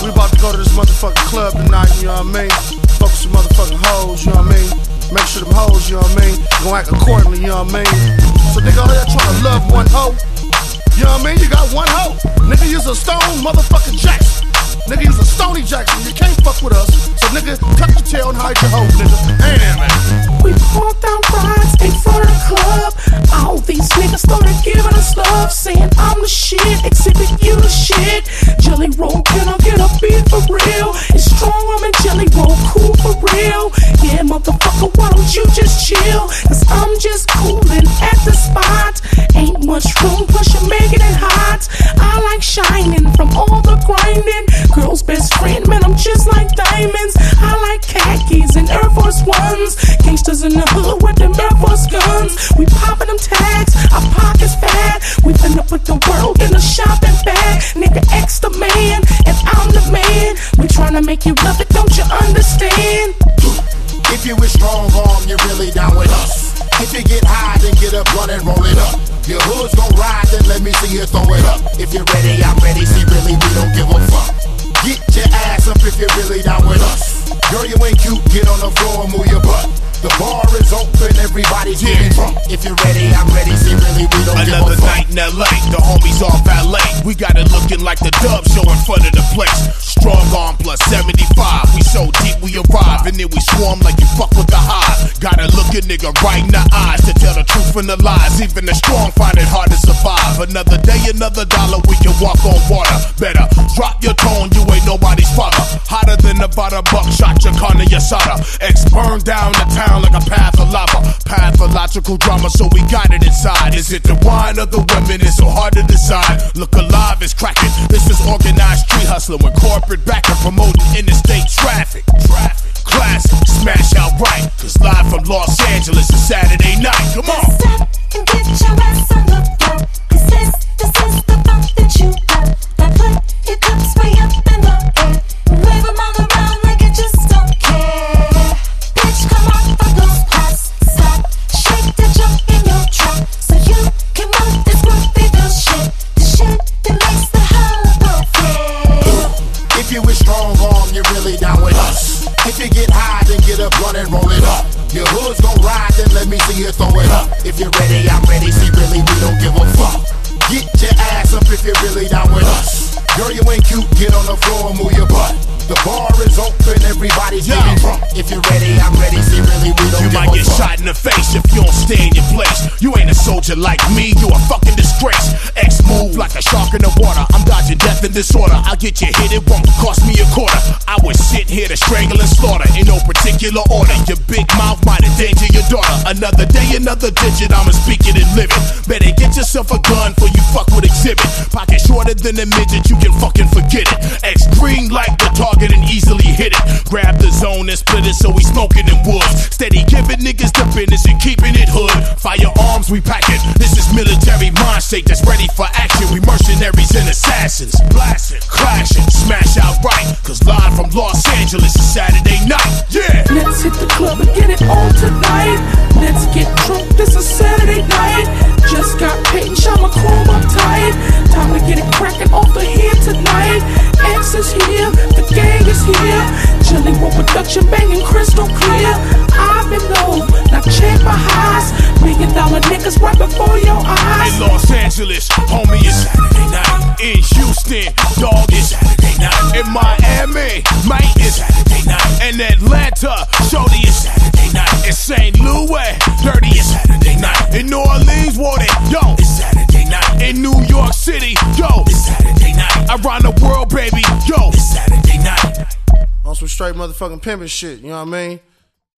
We about to go to this motherfucking club tonight, you know what I mean? Fuck some motherfucking hoes, you know what I mean? Make sure them hoes, you know what I mean? Gonna act accordingly, you know what I mean? So nigga, all y'all trying to love one hoe. You know what I mean? You got one hoe. Nigga, use a stone motherfucking Jackson. Nigga, use a Stony Jackson. You can't fuck with us. So nigga, tuck your tail and hide your hoe, nigga. Damn, man. We pulled down rides in front of the club. All these niggas started giving us love, saying I'm the shit, Xzibit you the shit. Motherfucker, why don't you just chill? Cause I'm just coolin' at the spot. Ain't much room, plus If you with strong arm, you're really down with us. If you get high, then get up, run and roll it up. Your hood's gon' ride, then let me see you throw it up. If you're ready, I'm ready. See, really, we don't give a fuck. Get your ass up if you're really down with us. Girl, you ain't cute, get on the floor and move your butt. The bar is open, everybody's getting drunk. If you're ready, I'm ready. See, really, we don't Another give a fuck. Another night in LA, the homies all valet. We got it looking like the dub show in front of the place. Strong arm plus 75. We so deep we arrive, and then we swarm like you fuck with the hive. Gotta look a nigga right in the eyes to tell the truth from the lies. Even the strong find it hard to survive. Another day, another dollar, we can walk on water. Better drop your tone, you Nevada buckshot, your solder. X burn down the town like a path of lava. Pathological drama, so we got it inside. Is it the wine or the women? It's so hard to decide. Look alive, it's cracking. This is organized street hustling with corporate backing, promoting get run and roll it up. Your hood's gon' ride, then let me see you throw it up. If you're ready, I'm ready. See, really, we don't give a fuck. Get your ass up if you're really down with us. Girl, you ain't cute, get on the floor and move your butt. The bar is open, everybody's Yo. getting drunk. If you're ready, I'm ready. See, really, we don't. You give might a get fuck. shot in the face if you don't stay in your place. You ain't a soldier like me, you a fucking disgrace. X move like a shark in the water. I'm dodging and disorder. I'll get you hit, it won't cost me a quarter. I was sit here to strangle and slaughter in no particular order. Your big mouth might endanger your daughter. Another day, another digit, I'ma speak it and live it. Better get yourself a gun for you fuck with Xzibit. Pocket shorter than a midget, you can fucking forget it. X green like the target and easily hit it. Grab the zone and split it so we smoking in woods. Steady giving niggas the business and keeping it hood. Firearms we packing. This is military mind state that's ready for action. We mercenaries and assassins. Blasting, clashing, smash out right. Cause live from Los Angeles is Saturday night. Yeah! Let's hit the club and get it on tonight. Let's get drunk, this is Saturday night. Just got paid and shot my chrome up tight. Time to get it cracking off the head tonight. X is here, the gang is here. Jelly Roll production banging crystal clear. I've been low, now check my highs. Million dollar niggas right before your eyes. Atlanta, shorty, it's Saturday night. In St. Louis, dirty, it's Saturday night. In New Orleans, water, yo, it's Saturday night. In New York City, yo, it's Saturday night. Around the world, baby, yo, it's Saturday night. On some straight motherfucking pimpin' shit, you know what I mean?